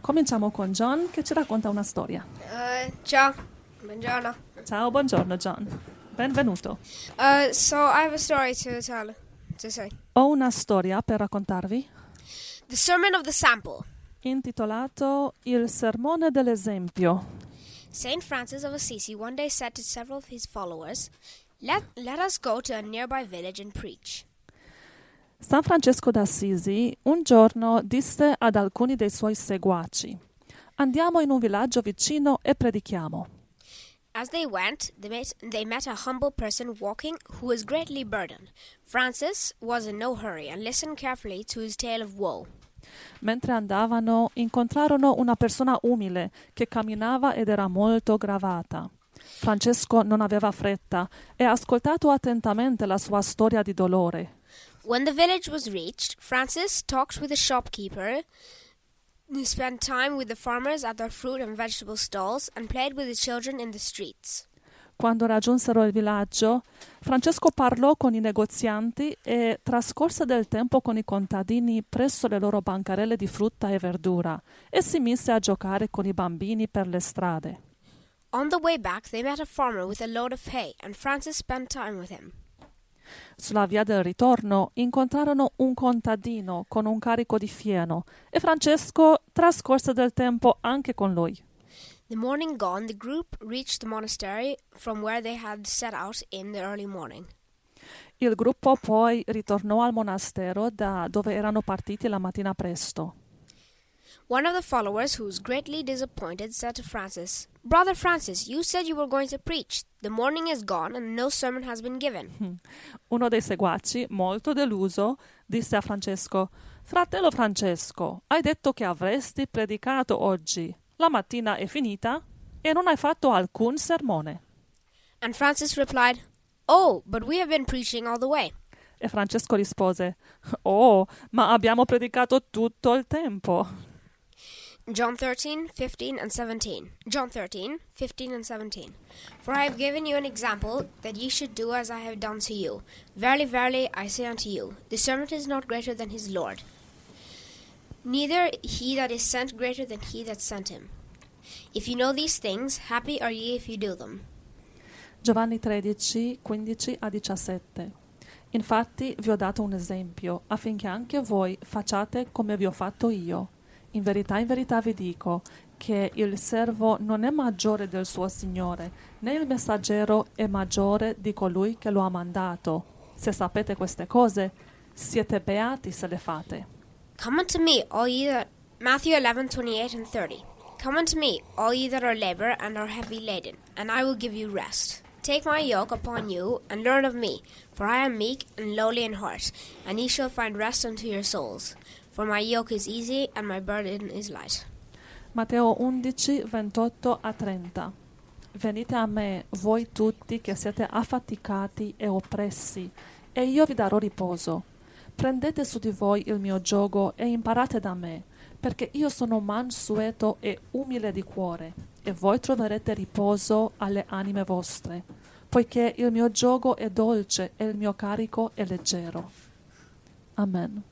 Cominciamo con John che ci racconta una storia. Uh, ciao, buongiorno. Ciao, buongiorno John. Benvenuto. Uh, so I have a story to tell, to say. Ho una storia per raccontarvi The Sermon of the Sample. intitolato Il sermone dell'esempio. Saint Francis of Assisi one day said to several of his followers, "Let let us go to a nearby village and preach." San Francesco d'Assisi un giorno disse ad alcuni dei suoi seguaci: Andiamo in un villaggio vicino e predichiamo. As they went, they met, they met a humble person walking who was greatly burdened. Francis was in no hurry and listened carefully to his tale of woe. Mentre andavano, incontrarono una persona umile che camminava ed era molto gravata. Francesco non aveva fretta e ha ascoltato attentamente la sua storia di dolore. When the village was reached, Francis talked with the shopkeeper, spent time with the farmers at their fruit and vegetable stalls, and played with the children in the streets. Quando raggiunsero il villaggio, Francesco parlò con i negozianti e trascorse del tempo con i contadini presso le loro bancarelle di frutta e verdura e si mise a giocare con i bambini per le strade. On the way back, they met a farmer with a load of hay, and Francis spent time with him. Sulla via del ritorno incontrarono un contadino con un carico di fieno e Francesco trascorse del tempo anche con lui. The morning gone, the group reached the monastery from where they had set out in the early morning. Il gruppo poi ritornò al monastero da dove erano partiti la mattina presto. One of the followers, who was greatly disappointed, said to Francis, Brother Francis, you said you were going to preach. The morning is gone and no sermon has been given. Uno dei seguaci, molto deluso, disse a Francesco: Fratello Francesco, hai detto che avresti predicato oggi. La mattina è finita e non hai fatto alcun sermone. And Francis replied, Oh, but we have been preaching all the way. E Francesco rispose: Oh, ma abbiamo predicato tutto il tempo. John 13, 15, and 17. John 13, 15, and 17. For I have given you an example that ye should do as I have done to you. Verily, verily, I say unto you, the servant is not greater than his Lord, neither he that is sent greater than he that sent him. If you know these things, happy are ye if you do them. Giovanni 13, 15 a 17. Infatti vi ho dato un esempio, affinché anche voi facciate come vi ho fatto io. In verità, in verità vi dico che il servo non è maggiore del suo Signore, né il messaggero è maggiore di colui che lo ha mandato. Se sapete queste cose, siete beati se le fate. Come unto me, all ye that Matthew eleven twenty eight and thirty. Come unto me, all ye that are labor and are heavy laden, and I will give you rest. Take my yoke upon you, and learn of me, for I am meek and lowly in heart, and ye shall find rest unto your souls. For my yoke is easy and my burden is light. Matteo 11, 28 a 30. Venite a me, voi tutti che siete affaticati e oppressi, e io vi darò riposo. Prendete su di voi il mio giogo e imparate da me, perché io sono mansueto e umile di cuore, e voi troverete riposo alle anime vostre, poiché il mio giogo è dolce e il mio carico è leggero. Amen.